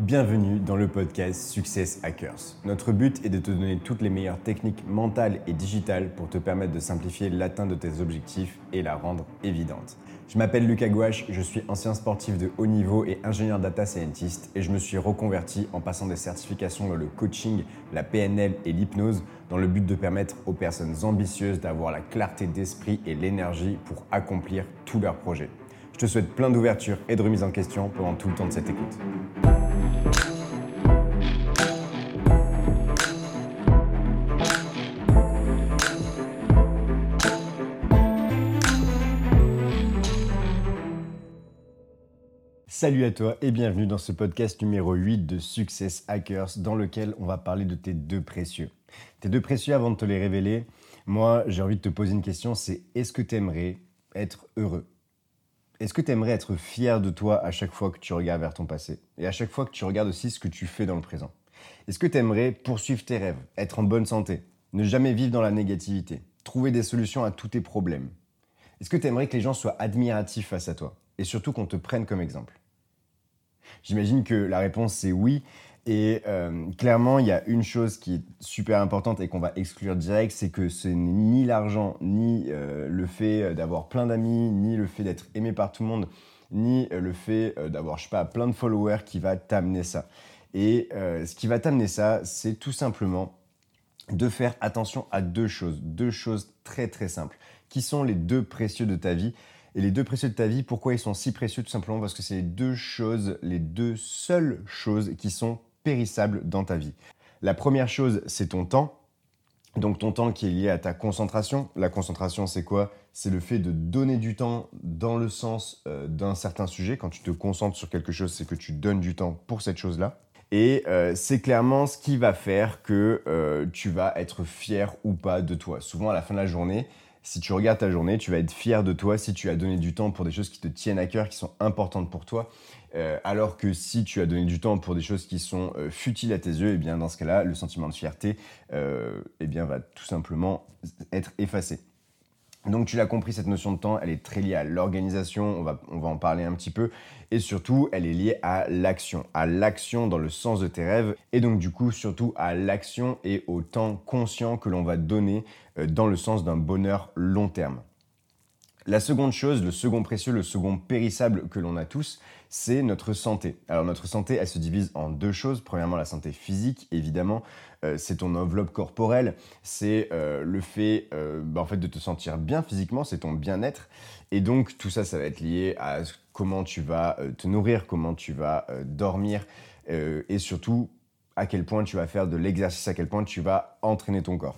Bienvenue dans le podcast Success Hackers. Notre but est de te donner toutes les meilleures techniques mentales et digitales pour te permettre de simplifier l'atteinte de tes objectifs et la rendre évidente. Je m'appelle Lucas Gouache, je suis ancien sportif de haut niveau et ingénieur data scientist et je me suis reconverti en passant des certifications dans le coaching, la PNL et l'hypnose dans le but de permettre aux personnes ambitieuses d'avoir la clarté d'esprit et l'énergie pour accomplir tous leurs projets. Je te souhaite plein d'ouverture et de remise en question pendant tout le temps de cette écoute. Salut à toi et bienvenue dans ce podcast numéro 8 de Success Hackers dans lequel on va parler de tes deux précieux. Tes deux précieux avant de te les révéler, moi j'ai envie de te poser une question, c'est est-ce que tu aimerais être heureux? Est-ce que tu aimerais être fier de toi à chaque fois que tu regardes vers ton passé? Et à chaque fois que tu regardes aussi ce que tu fais dans le présent. Est-ce que tu aimerais poursuivre tes rêves, être en bonne santé, ne jamais vivre dans la négativité, trouver des solutions à tous tes problèmes? Est-ce que tu aimerais que les gens soient admiratifs face à toi? Et surtout qu'on te prenne comme exemple J'imagine que la réponse c'est oui. Et euh, clairement, il y a une chose qui est super importante et qu'on va exclure direct, c'est que ce n'est ni l'argent, ni euh, le fait d'avoir plein d'amis, ni le fait d'être aimé par tout le monde, ni euh, le fait d'avoir, je sais pas, plein de followers qui va t'amener ça. Et ce qui va t'amener ça, c'est tout simplement de faire attention à deux choses, deux choses très très simples, qui sont les deux précieux de ta vie et les deux précieux de ta vie, pourquoi ils sont si précieux Tout simplement parce que c'est les deux choses, les deux seules choses qui sont périssables dans ta vie. La première chose, c'est ton temps. Donc ton temps qui est lié à ta concentration. La concentration, c'est quoi? C'est le fait de donner du temps dans le sens euh, d'un certain sujet. Quand tu te concentres sur quelque chose, c'est que tu donnes du temps pour cette chose-là. Et euh, c'est clairement ce qui va faire que euh, tu vas être fier ou pas de toi. Souvent à la fin de la journée, si tu regardes ta journée, tu vas être fier de toi si tu as donné du temps pour des choses qui te tiennent à cœur, qui sont importantes pour toi. Euh, alors que si tu as donné du temps pour des choses qui sont euh, futiles à tes yeux, eh bien dans ce cas-là, le sentiment de fierté euh, eh bien, va tout simplement être effacé. Donc tu l'as compris, cette notion de temps, elle est très liée à l'organisation, on va, en parler un petit peu, et surtout, elle est liée à l'action, à l'action dans le sens de tes rêves, et donc du coup, surtout à l'action et au temps conscient que l'on va donner euh, dans le sens d'un bonheur long terme. La seconde chose, le second précieux, le second périssable que l'on a tous, c'est notre santé. Alors notre santé, elle se divise en deux choses. Premièrement, la santé physique, évidemment, c'est ton enveloppe corporelle, c'est euh, le fait, bah, en fait de te sentir bien physiquement, c'est ton bien-être. Et donc tout ça, ça va être lié à comment tu vas te nourrir, comment tu vas dormir, et surtout à quel point tu vas faire de l'exercice, à quel point tu vas entraîner ton corps.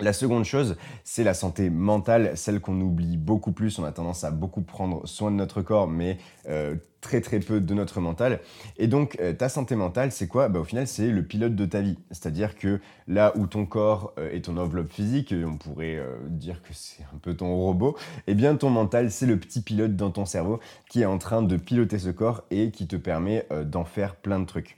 La seconde chose, c'est la santé mentale, celle qu'on oublie beaucoup plus. On a tendance à beaucoup prendre soin de notre corps, mais euh, très très peu de notre mental. Et donc, euh, ta santé mentale, c'est quoi? Bah, Au final, c'est le pilote de ta vie. C'est-à-dire que là où ton corps euh, est ton enveloppe physique, on pourrait dire que c'est un peu ton robot, eh bien ton mental, c'est le petit pilote dans ton cerveau qui est en train de piloter ce corps et qui te permet d'en faire plein de trucs.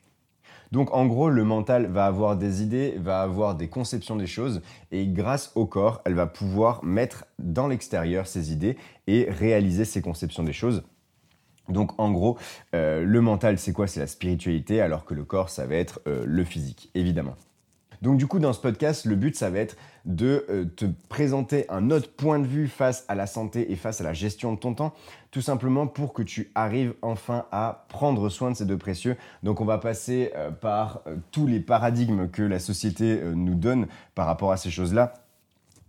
Donc en gros, le mental va avoir des idées, va avoir des conceptions des choses, et grâce au corps, elle va pouvoir mettre dans l'extérieur ses idées et réaliser ses conceptions des choses. Donc en gros, euh, le mental, c'est quoi? C'est la spiritualité, alors que le corps, ça va être euh, le physique, évidemment. Donc du coup, dans ce podcast, le but, ça va être de euh, te présenter un autre point de vue face à la santé et face à la gestion de ton temps, tout simplement pour que tu arrives enfin à prendre soin de ces deux précieux. Donc on va passer euh, par euh, tous les paradigmes que la société nous donne par rapport à ces choses-là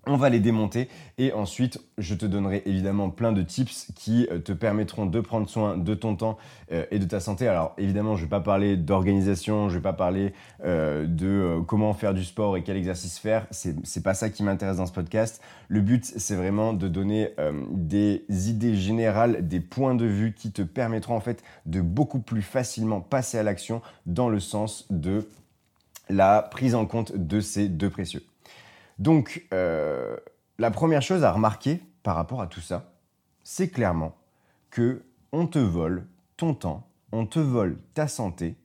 on va les démonter et ensuite je te donnerai évidemment plein de tips qui euh, te permettront de prendre soin de ton temps euh, et de ta santé. Alors évidemment je ne vais pas parler d'organisation, je ne vais pas parler euh, de comment faire du sport et quel exercice faire. C'est, n'est pas ça qui m'intéresse dans ce podcast. Le but c'est vraiment de donner des idées générales, des points de vue qui te permettront en fait de beaucoup plus facilement passer à l'action dans le sens de la prise en compte de ces deux précieux. Donc, euh, la première chose à remarquer par rapport à tout ça, c'est clairement que on te vole ton temps, on te vole ta santé,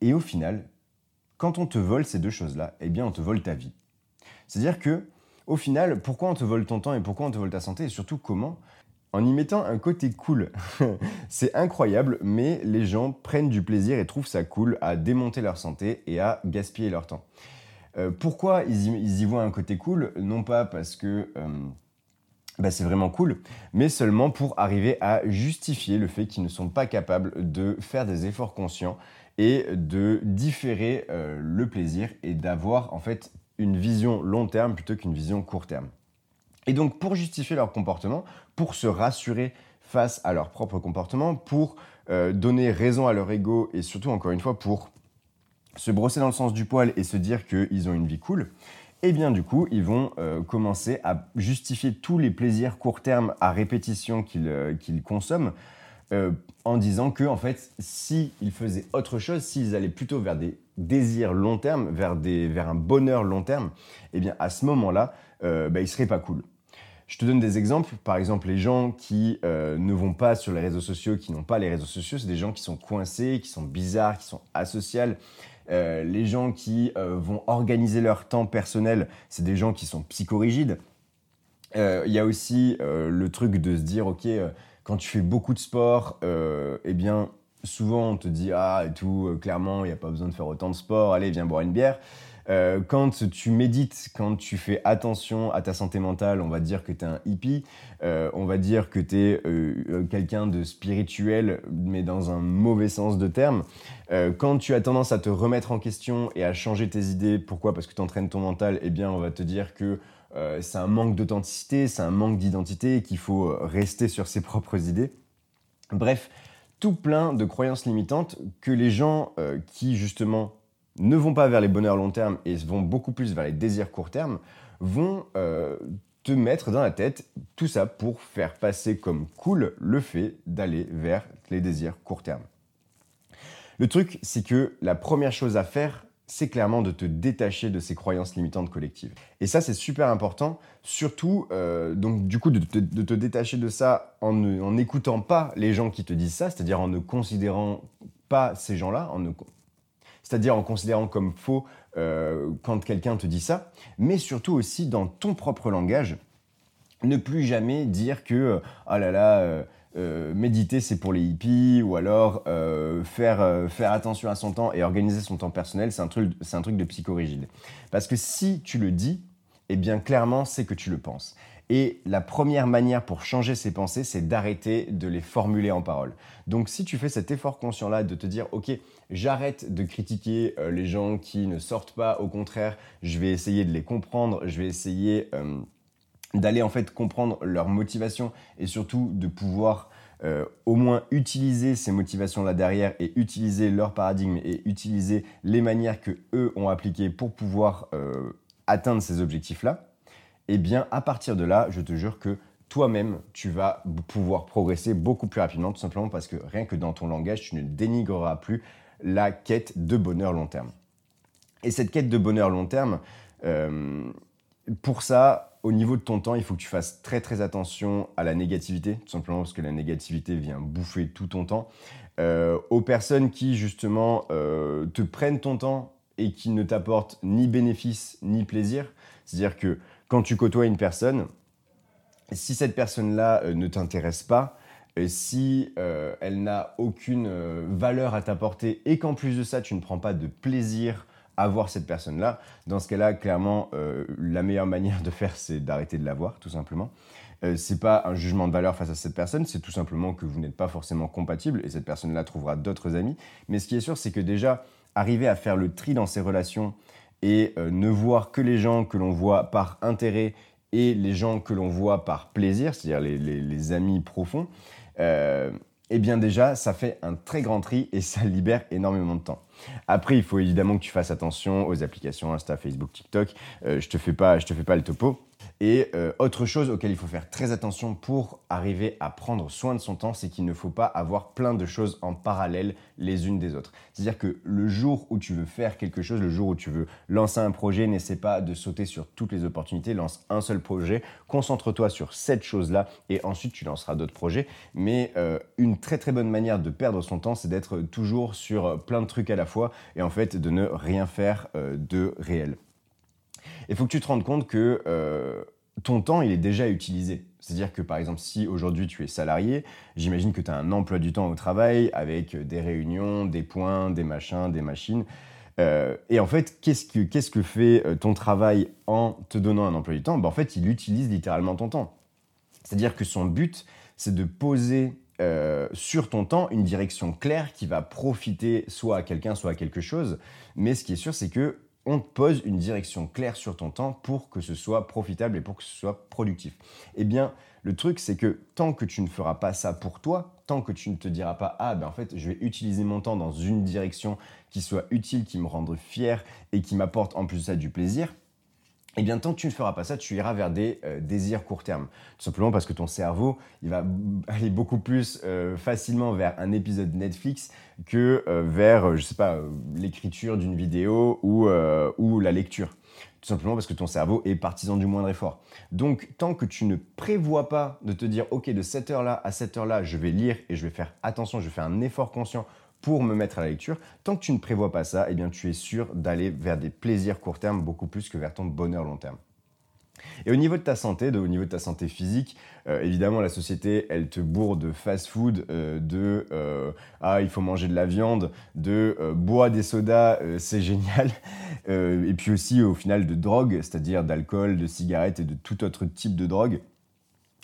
et au final, quand on te vole ces deux choses-là, eh bien, on te vole ta vie. C'est-à-dire que, au final, pourquoi on te vole ton temps et pourquoi on te vole ta santé, et surtout comment? En y mettant un côté cool. c'est incroyable, mais les gens prennent du plaisir et trouvent ça cool à démonter leur santé et à gaspiller leur temps. Euh, pourquoi ils y, voient un côté cool? Non pas parce que euh, bah, c'est vraiment cool, mais seulement pour arriver à justifier le fait qu'ils ne sont pas capables de faire des efforts conscients et de différer euh, le plaisir et d'avoir en fait une vision long terme plutôt qu'une vision court terme. Et donc pour justifier leur comportement, pour se rassurer face à leur propre comportement, pour donner raison à leur ego et surtout encore une fois pour se brosser dans le sens du poil et se dire qu'ils ont une vie cool, et eh bien du coup ils vont euh, commencer à justifier tous les plaisirs court terme à répétition qu'ils euh, consomment en disant que en fait s'ils faisaient autre chose, s'ils allaient plutôt vers des désirs long terme, vers, des, vers un bonheur long terme, et eh bien à ce moment-là, bah, ils seraient pas cool. Je te donne des exemples. Par exemple, les gens qui euh, ne vont pas sur les réseaux sociaux, qui n'ont pas les réseaux sociaux, c'est des gens qui sont coincés, qui sont bizarres, qui sont asociaux. Euh, les gens qui euh, vont organiser leur temps personnel, c'est des gens qui sont psychorigides. Il y a aussi le truc de se dire, ok, quand tu fais beaucoup de sport, eh bien, souvent on te dit, ah, et tout, clairement, il n'y a pas besoin de faire autant de sport, allez, viens boire une bière. Euh, quand tu médites, quand tu fais attention à ta santé mentale, on va dire que tu es un hippie, euh, on va dire que tu es euh, quelqu'un de spirituel, mais dans un mauvais sens de terme. quand tu as tendance à te remettre en question et à changer tes idées, pourquoi? Parce que tu entraînes ton mental, eh bien on va te dire que c'est un manque d'authenticité, c'est un manque d'identité, qu'il faut rester sur ses propres idées. Bref, tout plein de croyances limitantes que les gens qui justement ne vont pas vers les bonheurs long terme et vont beaucoup plus vers les désirs court terme, vont euh, te mettre dans la tête tout ça pour faire passer comme cool le fait d'aller vers les désirs court terme. Le truc, c'est que la première chose à faire, c'est clairement de te détacher de ces croyances limitantes collectives. Et ça, c'est super important, surtout, euh, du coup, de te, détacher de ça en n'écoutant pas les gens qui te disent ça, c'est-à-dire en ne considérant pas ces gens-là, en ne c'est-à-dire en considérant comme faux euh, quand quelqu'un te dit ça, mais surtout aussi dans ton propre langage. Ne plus jamais dire que oh là là, euh, méditer c'est pour les hippies ou alors faire, faire attention à son temps et organiser son temps personnel, c'est un truc, c'est un truc de psychorigide. Parce que si tu le dis, eh bien clairement c'est que tu le penses. Et la première manière pour changer ses pensées, c'est d'arrêter de les formuler en parole. Donc si tu fais cet effort conscient-là de te dire, ok, j'arrête de critiquer euh, les gens qui ne sortent pas, au contraire, je vais essayer de les comprendre, je vais essayer euh, d'aller en fait comprendre leur motivation et surtout de pouvoir euh, au moins utiliser ces motivations-là derrière et utiliser leur paradigme et utiliser les manières que eux ont appliquées pour pouvoir atteindre ces objectifs-là. Eh bien à partir de là, je te jure que toi-même, tu vas pouvoir progresser beaucoup plus rapidement, tout simplement parce que rien que dans ton langage, tu ne dénigreras plus la quête de bonheur long terme. Et cette quête de bonheur long terme, euh, pour ça, au niveau de ton temps, il faut que tu fasses très très attention à la négativité, tout simplement parce que la négativité vient bouffer tout ton temps. Euh, aux personnes qui justement euh, te prennent ton temps et qui ne t'apportent ni bénéfice ni plaisir, c'est-à-dire que quand tu côtoies une personne, si cette personne-là ne t'intéresse pas, euh, si euh, elle n'a aucune valeur à t'apporter et qu'en plus de ça, tu ne prends pas de plaisir à voir cette personne-là, dans ce cas-là, clairement, la meilleure manière de faire, c'est d'arrêter de la voir, tout simplement. c'est pas un jugement de valeur face à cette personne, c'est tout simplement que vous n'êtes pas forcément compatible et cette personne-là trouvera d'autres amis. Mais ce qui est sûr, c'est que déjà, arriver à faire le tri dans ses relations et euh, ne voir que les gens que l'on voit par intérêt et les gens que l'on voit par plaisir, c'est-à-dire les, amis profonds, euh, eh bien déjà, ça fait un très grand tri et ça libère énormément de temps. Après, il faut évidemment que tu fasses attention aux applications Insta, Facebook, TikTok. Euh, je te te fais pas le topo. Et euh, autre chose auquel il faut faire très attention pour arriver à prendre soin de son temps, c'est qu'il ne faut pas avoir plein de choses en parallèle les unes des autres. C'est-à-dire que le jour où tu veux faire quelque chose, le jour où tu veux lancer un projet, n'essaie pas de sauter sur toutes les opportunités, lance un seul projet, concentre-toi sur cette chose-là et ensuite tu lanceras d'autres projets. Mais euh, une très très bonne manière de perdre son temps, c'est d'être toujours sur plein de trucs à la fois et en fait de ne rien faire euh, de réel. Il faut que tu te rendes compte que euh, ton temps, il est déjà utilisé. C'est-à-dire que par exemple, si aujourd'hui tu es salarié, j'imagine que tu as un emploi du temps au travail avec des réunions, des points, des machins, des machines. Euh, et en fait, qu'est-ce que, fait euh, ton travail en te donnant un emploi du temps? Ben, En fait, il utilise littéralement ton temps. C'est-à-dire que son but, c'est de poser sur ton temps une direction claire qui va profiter soit à quelqu'un, soit à quelque chose. Mais ce qui est sûr, c'est que on te pose une direction claire sur ton temps pour que ce soit profitable et pour que ce soit productif. Eh bien, le truc, c'est que tant que tu ne feras pas ça pour toi, tant que tu ne te diras pas ah ben en fait je vais utiliser mon temps dans une direction qui soit utile, qui me rende fier et qui m'apporte en plus ça du plaisir, eh bien, tant que tu ne feras pas ça, tu iras vers des euh, désirs court terme. Tout simplement parce que ton cerveau, il va aller beaucoup plus euh, facilement vers un épisode Netflix que euh, vers, je sais pas, l'écriture d'une vidéo ou, ou la lecture. Tout simplement parce que ton cerveau est partisan du moindre effort. Donc, tant que tu ne prévois pas de te dire, OK, de cette heure-là à cette heure-là, je vais lire et je vais faire attention, je vais faire un effort conscient pour me mettre à la lecture, tant que tu ne prévois pas ça, eh bien, tu es sûr d'aller vers des plaisirs court terme beaucoup plus que vers ton bonheur long terme. Et au niveau de ta santé, au niveau de ta santé physique, euh, évidemment la société, elle te bourre de fast-food, euh, de euh, ah il faut manger de la viande, de bois des sodas, c'est génial, et puis aussi au final de drogue, c'est-à-dire d'alcool, de cigarettes et de tout autre type de drogue.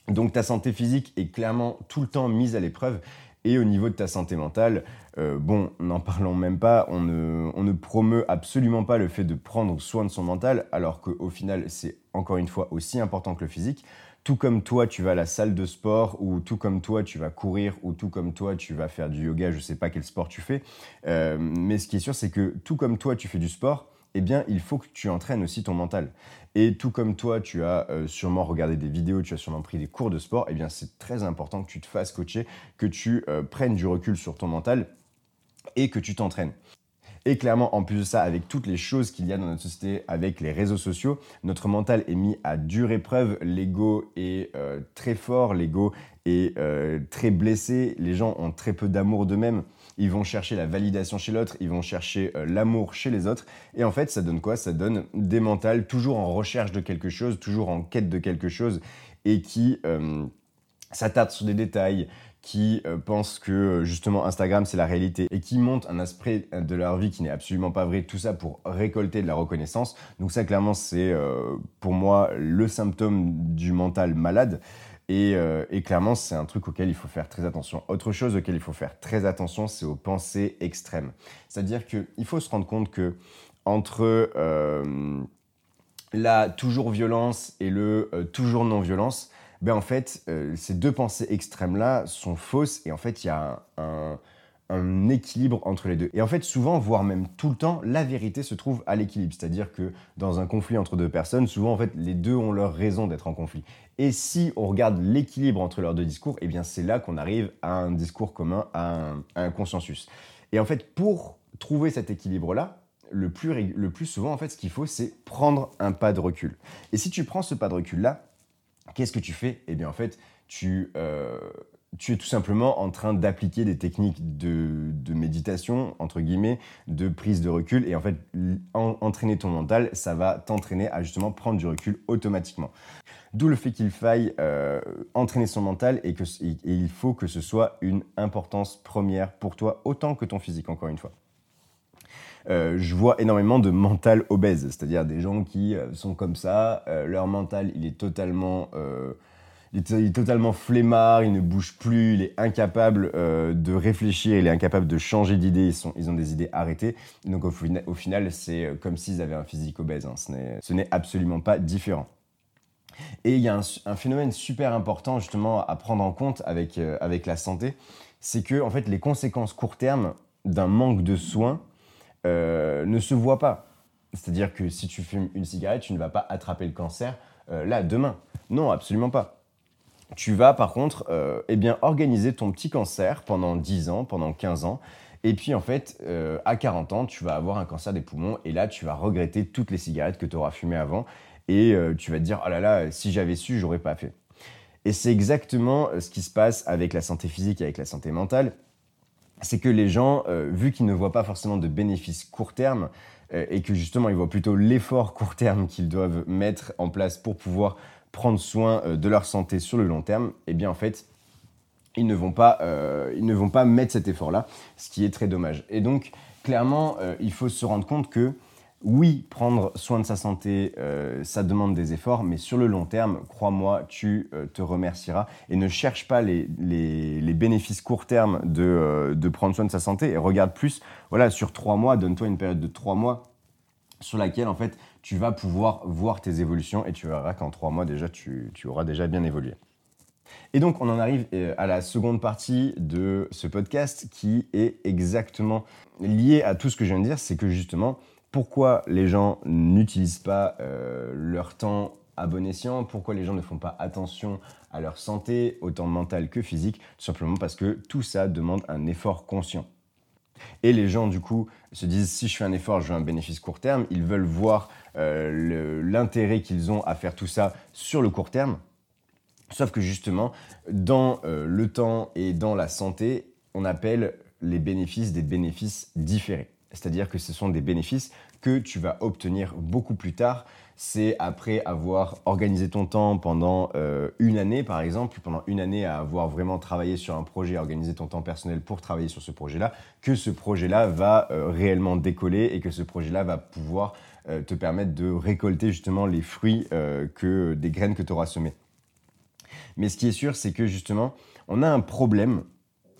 Donc ta santé physique est clairement tout le temps mise à l'épreuve et au niveau de ta santé mentale, euh, bon, n'en parlons même pas, on ne, promeut absolument pas le fait de prendre soin de son mental, alors qu'au final, c'est encore une fois aussi important que le physique. Tout comme toi, tu vas à la salle de sport, ou tout comme toi, tu vas courir, ou tout comme toi, tu vas faire du yoga, je ne sais pas quel sport tu fais. Euh, mais ce qui est sûr, c'est que tout comme toi, tu fais du sport, eh bien, il faut que tu entraînes aussi ton mental. Et tout comme toi, tu as euh, sûrement regardé des vidéos, tu as sûrement pris des cours de sport, eh bien, c'est très important que tu te fasses coacher, que tu euh, prennes du recul sur ton mental et que tu t'entraînes. Et clairement, en plus de ça, avec toutes les choses qu'il y a dans notre société, avec les réseaux sociaux, notre mental est mis à dure épreuve. L'ego est euh, très fort, l'ego est très blessé, les gens ont très peu d'amour d'eux-mêmes ils vont chercher la validation chez l'autre, ils vont chercher euh, l'amour chez les autres. Et en fait, ça donne quoi? Ça donne des mentales toujours en recherche de quelque chose, toujours en quête de quelque chose, et qui euh, s'attardent sur des détails, qui euh, pensent que justement Instagram c'est la réalité et qui montent un aspect de leur vie qui n'est absolument pas vrai, tout ça pour récolter de la reconnaissance. Donc ça clairement c'est pour moi le symptôme du mental malade. Euh, et, clairement, c'est un truc auquel il faut faire très attention. Autre chose auquel il faut faire très attention, c'est aux pensées extrêmes. C'est-à-dire qu'il faut se rendre compte que entre euh, la toujours violence et le euh, toujours non-violence, ben en fait, ces deux pensées extrêmes-là sont fausses et en fait, il y a un un équilibre entre les deux. Et en fait, souvent, voire même tout le temps, la vérité se trouve à l'équilibre. C'est-à-dire que dans un conflit entre deux personnes, souvent, en fait, les deux ont leur raison d'être en conflit. Et si on regarde l'équilibre entre leurs deux discours, eh bien, c'est là qu'on arrive à un discours commun, à un, consensus. Et en fait, pour trouver cet équilibre-là, le plus, le plus souvent, en fait, ce qu'il faut, c'est prendre un pas de recul. Et si tu prends ce pas de recul-là, qu'est-ce que tu fais? Eh bien, en fait, tu, euh, tu es tout simplement en train d'appliquer des techniques de, méditation, entre guillemets, de prise de recul. Et en fait, entraîner ton mental, ça va t'entraîner à justement prendre du recul automatiquement. D'où le fait qu'il faille euh, entraîner son mental et, que, faut que ce soit une importance première pour toi, autant que ton physique, encore une fois. Euh, je vois énormément de mental obèse, c'est-à-dire des gens qui euh, sont comme ça, leur mental, il est totalement il est, totalement flemmard, il ne bouge plus, il est incapable euh, de réfléchir, il est incapable de changer d'idée, ils, ont des idées arrêtées. Donc au, final, c'est euh, comme s'ils avaient un physique obèse. Hein. Ce n'est absolument pas différent. Et il y a un, phénomène super important justement à prendre en compte avec, euh, avec la santé, c'est que en fait les conséquences court terme d'un manque de soins ne se voient pas. C'est-à-dire que si tu fumes une cigarette, tu ne vas pas attraper le cancer là demain. Non, absolument pas. Tu vas par contre euh, eh bien, organiser ton petit cancer pendant 10 ans, pendant 15 ans. Et puis en fait, euh, à 40 ans, tu vas avoir un cancer des poumons. Et là, tu vas regretter toutes les cigarettes que tu auras fumées avant. Et euh, tu vas te dire, oh là là, si j'avais su, j'aurais pas fait. Et c'est exactement ce qui se passe avec la santé physique et avec la santé mentale. C'est que les gens, vu qu'ils ne voient pas forcément de bénéfices court terme, et que justement ils voient plutôt l'effort court terme qu'ils doivent mettre en place pour pouvoir prendre soin de leur santé sur le long terme, eh bien en fait, ils ne vont pas, ils ne vont pas mettre cet effort-là, ce qui est très dommage. Et donc, clairement, il faut se rendre compte que oui, prendre soin de sa santé, euh, ça demande des efforts, mais sur le long terme, crois-moi, tu euh, te remercieras. Et ne cherche pas les, bénéfices court terme euh, de, prendre soin de sa santé et regarde plus, voilà, sur trois mois, donne-toi une période de trois mois sur laquelle, en fait, tu vas pouvoir voir tes évolutions et tu verras qu'en trois mois, déjà, tu, tu auras déjà bien évolué. Et donc, on en arrive à la seconde partie de ce podcast qui est exactement liée à tout ce que je viens de dire, c'est que justement, pourquoi les gens n'utilisent pas euh, leur temps à bon escient, pourquoi les gens ne font pas attention à leur santé, autant mentale que physique, tout simplement parce que tout ça demande un effort conscient. Et les gens, du coup, se disent si je fais un effort, je veux un bénéfice court terme. Ils veulent voir euh, l'intérêt qu'ils ont à faire tout ça sur le court terme. Sauf que justement, dans euh, le temps et dans la santé, on appelle les bénéfices des bénéfices différés. C'est-à-dire que ce sont des bénéfices que tu vas obtenir beaucoup plus tard. C'est après avoir organisé ton temps pendant euh, une année, par exemple, pendant une année à avoir vraiment travaillé sur un projet, organisé ton temps personnel pour travailler sur ce projet-là, que ce projet-là va euh, réellement décoller et que ce projet-là va pouvoir euh, te permettre de récolter justement les fruits que, des graines que tu auras semées. Mais ce qui est sûr, c'est que justement, on a un problème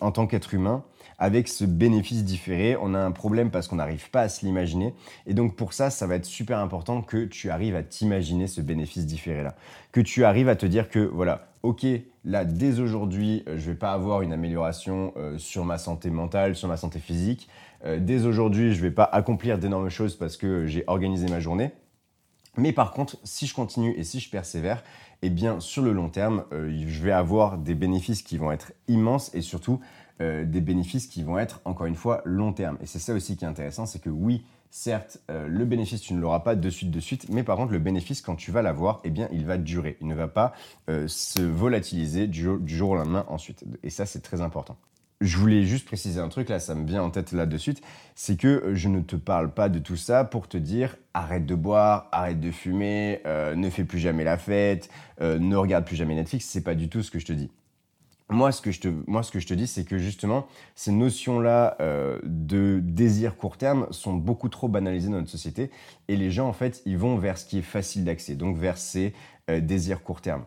en tant qu'être humain avec ce bénéfice différé. On a un problème parce qu'on n'arrive pas à se l'imaginer. Et donc pour ça, ça va être super important que tu arrives à t'imaginer ce bénéfice différé-là. Que tu arrives à te dire que, voilà, ok, là, dès aujourd'hui, euh, je ne vais pas avoir une amélioration euh, sur ma santé mentale, sur ma santé physique. Euh, dès aujourd'hui, je ne vais pas accomplir d'énormes choses parce que j'ai organisé ma journée. Mais par contre, si je continue et si je persévère, eh bien, sur le long terme, je vais avoir des bénéfices qui vont être immenses et surtout, euh, des bénéfices qui vont être, encore une fois, long terme. Et c'est ça aussi qui est intéressant, c'est que oui, certes, euh, le bénéfice, tu ne l'auras pas de suite, de suite, mais par contre, le bénéfice, quand tu vas l'avoir, eh bien, il va durer. Il ne va pas euh, se volatiliser du jour, au lendemain ensuite. Et ça, c'est très important. Je voulais juste préciser un truc, là, ça me vient en tête là de suite, c'est que je ne te parle pas de tout ça pour te dire arrête de boire, arrête de fumer, ne fais plus jamais la fête, ne regarde plus jamais Netflix, c'est pas du tout ce que je te dis moi, ce que je te, moi, ce que je te dis, c'est que justement, ces notions-là euh, de désir court terme sont beaucoup trop banalisées dans notre société. Et les gens, en fait, ils vont vers ce qui est facile d'accès, donc vers ces euh, désirs court terme.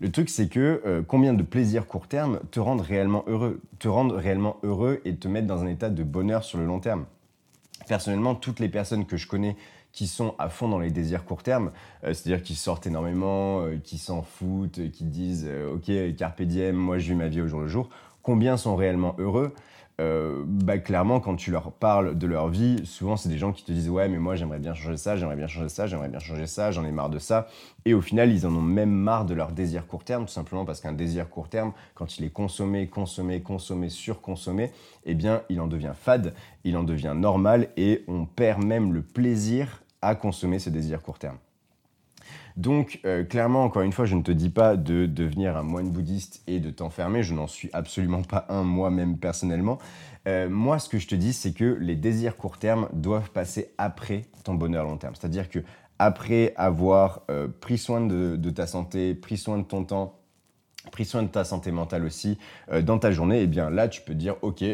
Le truc, c'est que euh, combien de plaisirs court terme te rendent réellement heureux, te rendent réellement heureux et te mettent dans un état de bonheur sur le long terme? Personnellement, toutes les personnes que je connais qui sont à fond dans les désirs court terme, euh, c'est-à-dire qui sortent énormément, euh, qui s'en foutent, qui disent Ok, carpe diem, moi je vis ma vie au jour le jour. Combien sont réellement heureux? Euh, bah, clairement, quand tu leur parles de leur vie, souvent c'est des gens qui te disent Ouais, mais moi j'aimerais bien changer ça, j'aimerais bien changer ça, j'aimerais bien changer ça, j'en ai marre de ça. Et au final, ils en ont même marre de leur désir court terme, tout simplement parce qu'un désir court terme, quand il est consommé, consommé, consommé, surconsommé, eh bien, il en devient fade, il en devient normal et on perd même le plaisir à consommer ce désir court terme. Donc, euh, clairement, encore une fois, je ne te dis pas de devenir un moine bouddhiste et de t'enfermer. Je n'en suis absolument pas un moi-même personnellement. Euh, moi, ce que je te dis, c'est que les désirs court terme doivent passer après ton bonheur long terme. C'est-à-dire que après avoir euh, pris soin de, ta santé, pris soin de ton temps, pris soin de ta santé mentale aussi dans ta journée, eh bien là, tu peux dire, ok,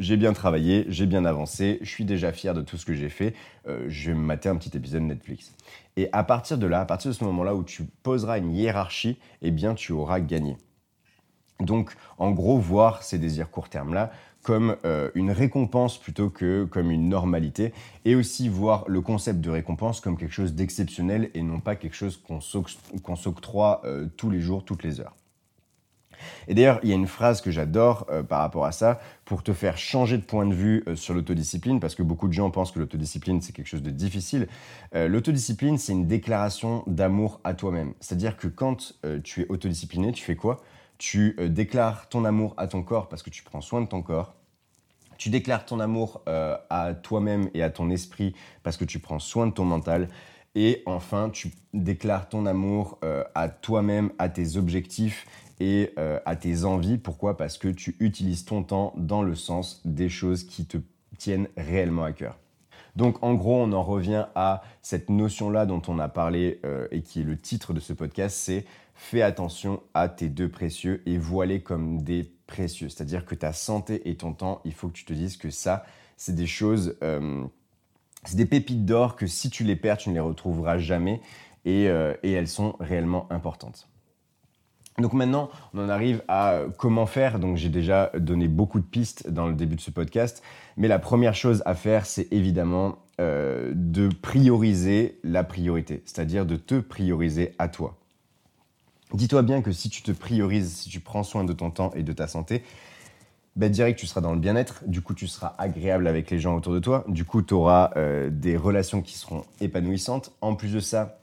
j'ai bien travaillé, j'ai bien avancé, je suis déjà fier de tout ce que j'ai fait, euh, je vais me mater un petit épisode Netflix. Et à partir de là, à partir de ce moment-là où tu poseras une hiérarchie, eh bien tu auras gagné. Donc en gros, voir ces désirs court terme-là comme euh, une récompense plutôt que comme une normalité, et aussi voir le concept de récompense comme quelque chose d'exceptionnel et non pas quelque chose qu'on s'octroie euh, tous les jours, toutes les heures. Et d'ailleurs, il y a une phrase que j'adore euh, par rapport à ça pour te faire changer de point de vue euh, sur l'autodiscipline, parce que beaucoup de gens pensent que l'autodiscipline, c'est quelque chose de difficile. Euh, l'autodiscipline, c'est une déclaration d'amour à toi-même. C'est-à-dire que quand tu es autodiscipliné, tu fais quoi? Tu déclares ton amour à ton corps parce que tu prends soin de ton corps. Tu déclares ton amour à toi-même et à ton esprit parce que tu prends soin de ton mental. Et enfin, tu déclares ton amour à toi-même, à tes objectifs et euh, à tes envies. Pourquoi? Parce que tu utilises ton temps dans le sens des choses qui te tiennent réellement à cœur. Donc en gros, on en revient à cette notion-là dont on a parlé euh, et qui est le titre de ce podcast, c'est fais attention à tes deux précieux et vois-les comme des précieux. C'est-à-dire que ta santé et ton temps, il faut que tu te dises que ça, c'est des choses, euh, c'est des pépites d'or que si tu les perds, tu ne les retrouveras jamais et, et elles sont réellement importantes. Donc maintenant, on en arrive à comment faire. Donc j'ai déjà donné beaucoup de pistes dans le début de ce podcast, mais la première chose à faire, c'est évidemment euh, de prioriser la priorité, c'est-à-dire de te prioriser à toi. Dis-toi bien que si tu te priorises, si tu prends soin de ton temps et de ta santé, ben direct tu seras dans le bien-être, du coup tu seras agréable avec les gens autour de toi, du coup tu auras euh, des relations qui seront épanouissantes. En plus de ça,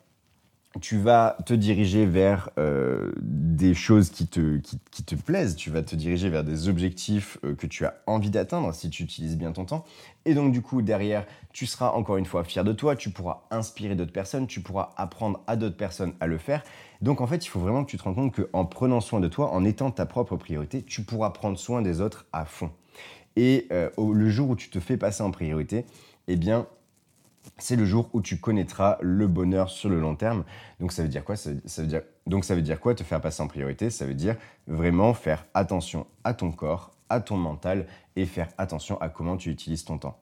tu vas te diriger vers euh, des choses qui te, plaisent, tu vas te diriger vers des objectifs euh, que tu as envie d'atteindre si tu utilises bien ton temps. Et donc du coup, derrière, tu seras encore une fois fier de toi, tu pourras inspirer d'autres personnes, tu pourras apprendre à d'autres personnes à le faire. Donc en fait, il faut vraiment que tu te rends compte qu'en prenant soin de toi, en étant ta propre priorité, tu pourras prendre soin des autres à fond. Et euh, le jour où tu te fais passer en priorité, eh bien, c'est le jour où tu connaîtras le bonheur sur le long terme. Donc ça veut dire quoi? Ça, veut dire, Donc ça veut dire quoi? Te faire passer en priorité Ça veut dire vraiment faire attention à ton corps, à ton mental et faire attention à comment tu utilises ton temps.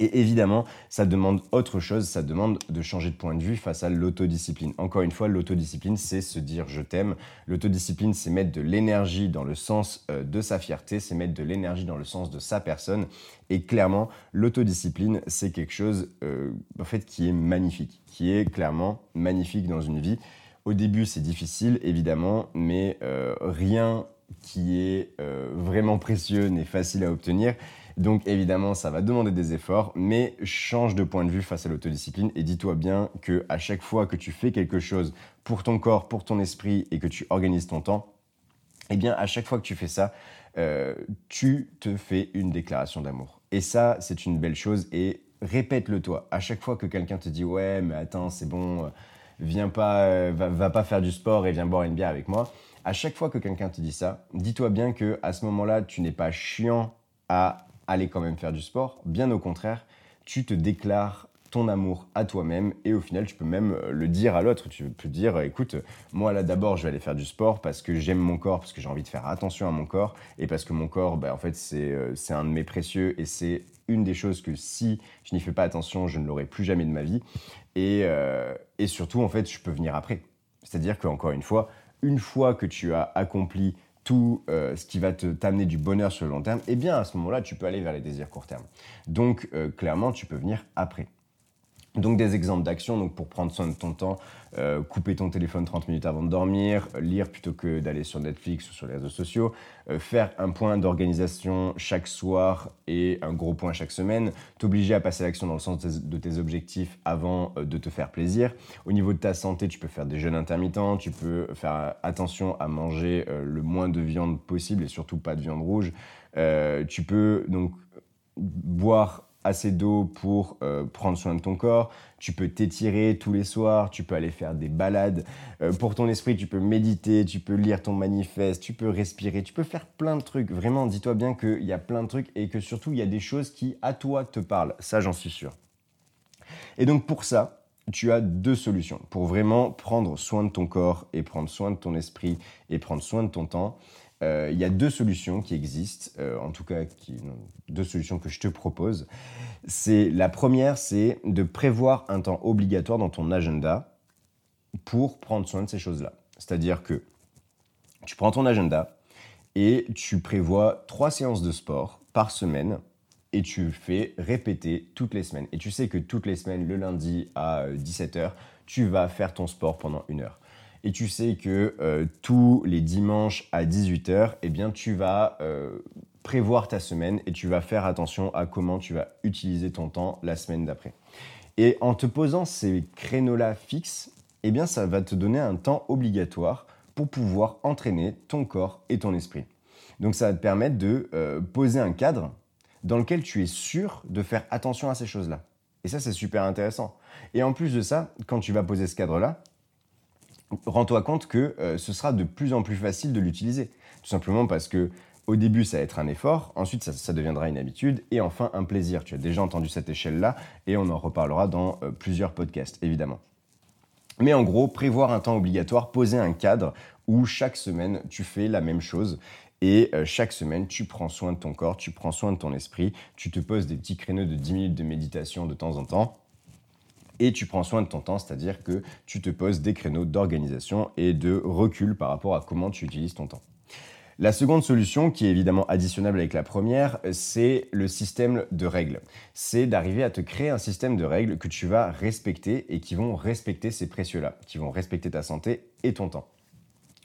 Et évidemment, ça demande autre chose, ça demande de changer de point de vue face à l'autodiscipline. Encore une fois, l'autodiscipline, c'est se dire je t'aime. L'autodiscipline, c'est mettre de l'énergie dans le sens euh, de sa fierté, c'est mettre de l'énergie dans le sens de sa personne. Et clairement, l'autodiscipline, c'est quelque chose euh, qui est magnifique, qui est clairement magnifique dans une vie. Au début, c'est difficile, évidemment, mais euh, rien qui est vraiment précieux n'est facile à obtenir. Donc évidemment, ça va demander des efforts, mais change de point de vue face à l'autodiscipline et dis-toi bien que à chaque fois que tu fais quelque chose pour ton corps, pour ton esprit et que tu organises ton temps, eh bien à chaque fois que tu fais ça, euh, tu te fais une déclaration d'amour. Et ça, c'est une belle chose et répète-le toi. À chaque fois que quelqu'un te dit ouais, mais attends, c'est bon, euh, viens pas, euh, va, va, pas faire du sport et viens boire une bière avec moi. À chaque fois que quelqu'un te dit ça, dis-toi bien que à ce moment-là, tu n'es pas chiant à aller quand même faire du sport. Bien au contraire, tu te déclares ton amour à toi-même et au final tu peux même euh, le dire à l'autre. Tu peux dire écoute, moi là d'abord je vais aller faire du sport parce que j'aime mon corps, parce que j'ai envie de faire attention à mon corps et parce que mon corps, bah, en fait euh, c'est un de mes précieux et c'est une des choses que si je n'y fais pas attention, je ne l'aurai plus jamais de ma vie. Et, euh, et surtout en fait je peux venir après. C'est-à-dire qu'encore une fois, une fois que tu as accompli tout euh, ce qui va te t'amener du bonheur sur le long terme, eh bien à ce moment-là, tu peux aller vers les désirs court terme. Donc euh, clairement, tu peux venir après. Donc des exemples d'action, donc pour prendre soin de ton temps, euh, couper ton téléphone 30 minutes avant de dormir, lire plutôt que d'aller sur Netflix ou sur les réseaux sociaux, euh, faire un point d'organisation chaque soir et un gros point chaque semaine, t'obliger à passer l'action dans le sens de tes objectifs avant euh, de te faire plaisir. Au niveau de ta santé, tu peux faire des jeûnes intermittents, tu peux faire attention à manger le moins de viande possible et surtout pas de viande rouge. tu peux donc boire assez d'eau pour euh, prendre soin de ton corps, tu peux t'étirer tous les soirs, tu peux aller faire des balades. Euh, pour ton esprit, tu peux méditer, tu peux lire ton manifeste, tu peux respirer, tu peux faire plein de trucs. Vraiment, dis-toi bien qu'il y a plein de trucs et que surtout, il y a des choses qui, à toi, te parlent. Ça, j'en suis sûr. Et donc pour ça, tu as deux solutions. Pour vraiment prendre soin de ton corps et prendre soin de ton esprit et prendre soin de ton temps, euh, il y a deux solutions qui existent, euh, en tout cas deux solutions que je te propose. C'est la première, c'est de prévoir un temps obligatoire dans ton agenda pour prendre soin de ces choses-là. C'est-à-dire que tu prends ton agenda et tu prévois trois séances de sport par semaine et tu fais répéter toutes les semaines. Et tu sais que toutes les semaines, le lundi à 17h, euh, tu vas faire ton sport pendant une heure et tu sais que euh, tous les dimanches à 18h, eh bien, tu vas euh, prévoir ta semaine et tu vas faire attention à comment tu vas utiliser ton temps la semaine d'après. Et en te posant ces créneaux-là fixes, eh bien, ça va te donner un temps obligatoire pour pouvoir entraîner ton corps et ton esprit. Donc ça va te permettre de euh, poser un cadre dans lequel tu es sûr de faire attention à ces choses-là. Et ça, c'est super intéressant. Et en plus de ça, quand tu vas poser ce cadre-là, rends-toi compte que euh, ce sera de plus en plus facile de l'utiliser. Tout simplement parce que Au début, ça va être un effort, ensuite ça, deviendra une habitude, et enfin un plaisir. Tu as déjà entendu cette échelle-là, et on en reparlera dans euh, plusieurs podcasts, évidemment. Mais en gros, prévoir un temps obligatoire, poser un cadre où chaque semaine, tu fais la même chose. Et euh, chaque semaine, tu prends soin de ton corps, tu prends soin de ton esprit, tu te poses des petits créneaux de 10 minutes de méditation de temps en temps. Et tu prends soin de ton temps, c'est-à-dire que tu te poses des créneaux d'organisation et de recul par rapport à comment tu utilises ton temps. La seconde solution, qui est évidemment additionnable avec la première, c'est le système de règles. C'est d'arriver à te créer un système de règles que tu vas respecter et qui vont respecter ces précieux-là, qui vont respecter ta santé et ton temps.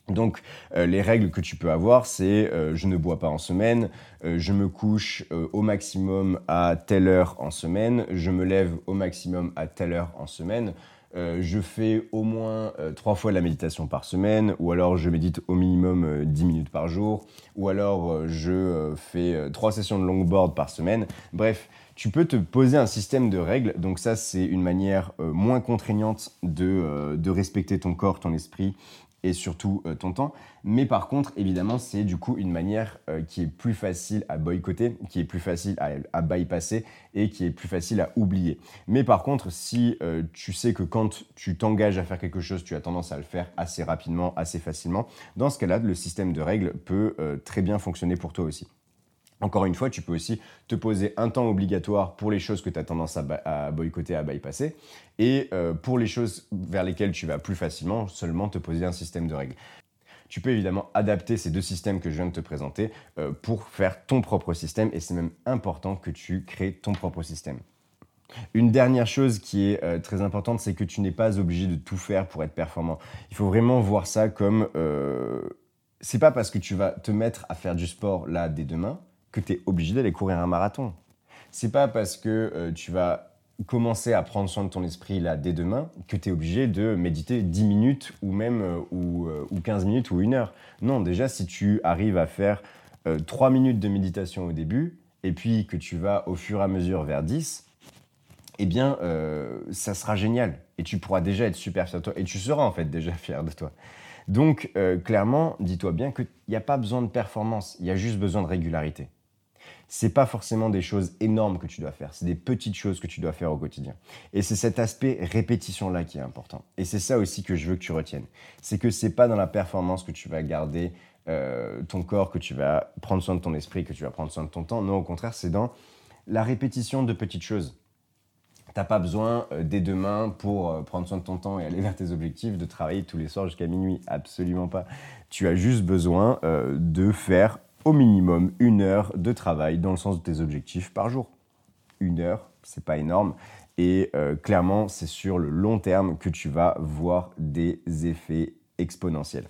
Donc euh, les règles que tu peux avoir, c'est euh, je ne bois pas en semaine, euh, je me couche au maximum à telle heure en semaine, je me lève au maximum à telle heure en semaine, je fais au moins trois fois la méditation par semaine, ou alors je médite au minimum 10 euh, minutes par jour, ou alors je fais trois sessions de longboard par semaine. Bref, tu peux te poser un système de règles. Donc ça, c'est une manière moins contraignante de respecter ton corps, ton esprit et surtout euh, ton temps. Mais par contre, évidemment, c'est du coup une manière euh, qui est plus facile à boycotter, qui est plus facile à, bypasser et qui est plus facile à oublier. Mais par contre, si euh, tu sais que quand tu t'engages à faire quelque chose, tu as tendance à le faire assez rapidement, assez facilement, dans ce cas-là, le système de règles peut très bien fonctionner pour toi aussi. Encore une fois, tu peux aussi te poser un temps obligatoire pour les choses que tu as tendance à, boycotter, à bypasser, et euh, pour les choses vers lesquelles tu vas plus facilement, seulement te poser un système de règles. Tu peux évidemment adapter ces deux systèmes que je viens de te présenter euh, pour faire ton propre système, et c'est même important que tu crées ton propre système. Une dernière chose qui est euh, très importante, c'est que tu n'es pas obligé de tout faire pour être performant. Il faut vraiment voir ça comme... c'est pas parce que tu vas te mettre à faire du sport là dès demain que tu es obligé d'aller courir un marathon. C'est pas parce que euh, tu vas commencer à prendre soin de ton esprit là dès demain que tu es obligé de méditer 10 minutes ou même euh, ou, 15 euh, minutes ou une heure. Non, déjà si tu arrives à faire 3 minutes de méditation au début et puis que tu vas au fur et à mesure vers 10, eh bien ça sera génial et tu pourras déjà être super fier de toi et tu seras en fait déjà fier de toi. Donc clairement, dis-toi bien qu'il n'y a pas besoin de performance, il y a juste besoin de régularité c'est pas forcément des choses énormes que tu dois faire, c'est des petites choses que tu dois faire au quotidien. Et c'est cet aspect répétition là qui est important. Et c'est ça aussi que je veux que tu retiennes. C'est que c'est pas dans la performance que tu vas garder euh, ton corps, que tu vas prendre soin de ton esprit, que tu vas prendre soin de ton temps. Non, au contraire, c'est dans la répétition de petites choses. T'as pas besoin euh, dès demain pour euh, prendre soin de ton temps et aller vers tes objectifs de travailler tous les soirs jusqu'à minuit. Absolument pas. Tu as juste besoin de faire au minimum une heure de travail dans le sens de tes objectifs par jour. Une heure, c'est pas énorme. Et euh, clairement, c'est sur le long terme que tu vas voir des effets exponentiels.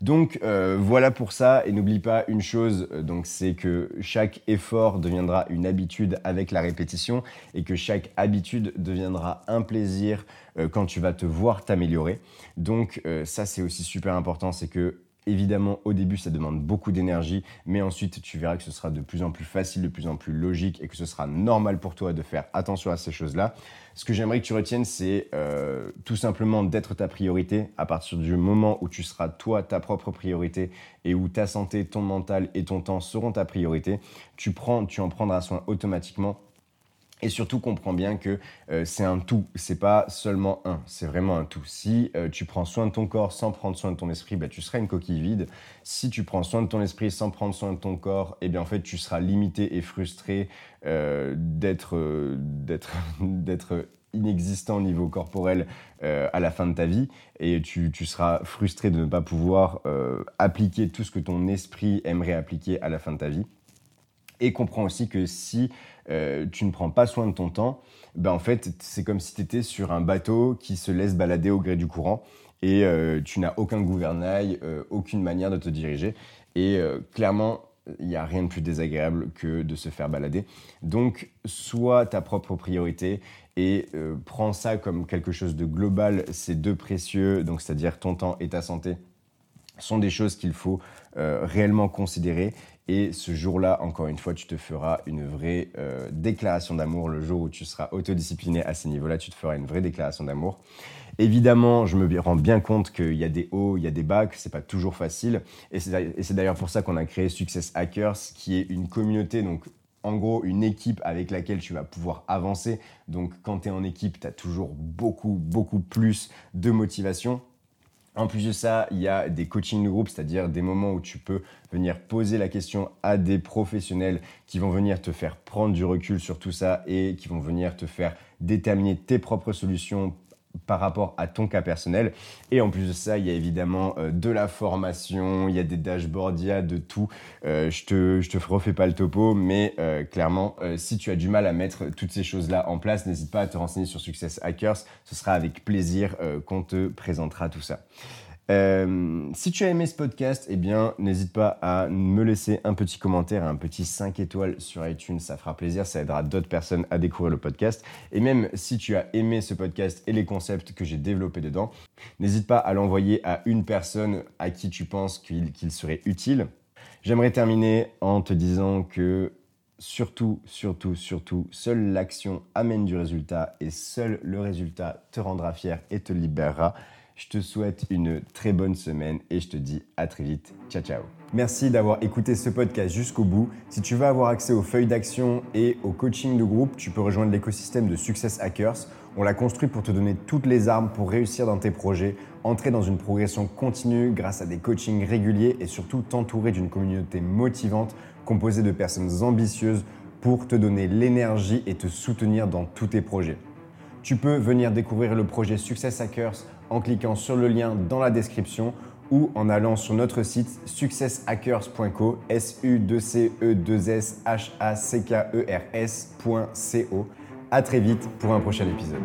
Donc euh, voilà pour ça et n'oublie pas une chose, euh, donc c'est que chaque effort deviendra une habitude avec la répétition et que chaque habitude deviendra un plaisir quand tu vas te voir t'améliorer. Donc ça c'est aussi super important, c'est que Évidemment, au début, ça demande beaucoup d'énergie, mais ensuite, tu verras que ce sera de plus en plus facile, de plus en plus logique et que ce sera normal pour toi de faire attention à ces choses-là. Ce que j'aimerais que tu retiennes, c'est euh, tout simplement d'être ta priorité à partir du moment où tu seras toi ta propre priorité et où ta santé, ton mental et ton temps seront ta priorité. Tu, prends, tu en prendras soin automatiquement et surtout, comprends bien que euh, c'est un tout, c'est pas seulement un, c'est vraiment un tout. Si euh, tu prends soin de ton corps sans prendre soin de ton esprit, bah, tu seras une coquille vide. Si tu prends soin de ton esprit sans prendre soin de ton corps, eh bien en fait, tu seras limité et frustré euh, d'être, d'être, d'être inexistant au niveau corporel à la fin de ta vie et tu, tu seras frustré de ne pas pouvoir appliquer tout ce que ton esprit aimerait appliquer à la fin de ta vie. Et comprends aussi que si euh, tu ne prends pas soin de ton temps, ben en fait, c'est comme si tu étais sur un bateau qui se laisse balader au gré du courant et euh, tu n'as aucun gouvernail, euh, aucune manière de te diriger. Et clairement, il n'y a rien de plus désagréable que de se faire balader. Donc, sois ta propre priorité et prends ça comme quelque chose de global, c'est deux précieux, donc c'est-à-dire ton temps et ta santé sont des choses qu'il faut réellement considérer. Et ce jour-là, encore une fois, tu te feras une vraie euh, déclaration d'amour. Le jour où tu seras autodiscipliné à ces niveaux-là, tu te feras une vraie déclaration d'amour. Évidemment, je me rends bien compte qu'il y a des hauts, il y a des bas, que c'est pas toujours facile. Et c'est d'ailleurs pour ça qu'on a créé Success Hackers, qui est une communauté, donc en gros une équipe avec laquelle tu vas pouvoir avancer. Donc quand tu es en équipe, tu as toujours beaucoup, beaucoup plus de motivation. En plus de ça, il y a des coaching de c'est-à-dire des moments où tu peux venir poser la question à des professionnels qui vont venir te faire prendre du recul sur tout ça et qui vont venir te faire déterminer tes propres solutions par rapport à ton cas personnel. Et en plus de ça, il y a évidemment euh, de la formation, il y a des dashboards, il y a de tout. Euh, je te, je te refais pas le topo, mais euh, clairement, si tu as du mal à mettre toutes ces choses-là en place, n'hésite pas à te renseigner sur Success Hackers. Ce sera avec plaisir qu'on te présentera tout ça. Euh, si tu as aimé ce podcast, eh bien, n'hésite pas à me laisser un petit commentaire, un petit 5 étoiles sur iTunes. Ça fera plaisir, ça aidera d'autres personnes à découvrir le podcast. Et même si tu as aimé ce podcast et les concepts que j'ai développés dedans, n'hésite pas à l'envoyer à une personne à qui tu penses qu'il serait utile. J'aimerais terminer en te disant que surtout, surtout, surtout, seule l'action amène du résultat et seul le résultat te rendra fier et te libérera. Je te souhaite une très bonne semaine et je te dis à très vite. Ciao ciao. Merci d'avoir écouté ce podcast jusqu'au bout. Si tu veux avoir accès aux feuilles d'action et au coaching de groupe, tu peux rejoindre l'écosystème de Success Hackers. On l'a construit pour te donner toutes les armes pour réussir dans tes projets, entrer dans une progression continue grâce à des coachings réguliers et surtout t'entourer d'une communauté motivante composée de personnes ambitieuses pour te donner l'énergie et te soutenir dans tous tes projets. Tu peux venir découvrir le projet Success Hackers en cliquant sur le lien dans la description ou en allant sur notre site successhackers.co s u 2 c e 2 s a e. À très vite pour un prochain épisode.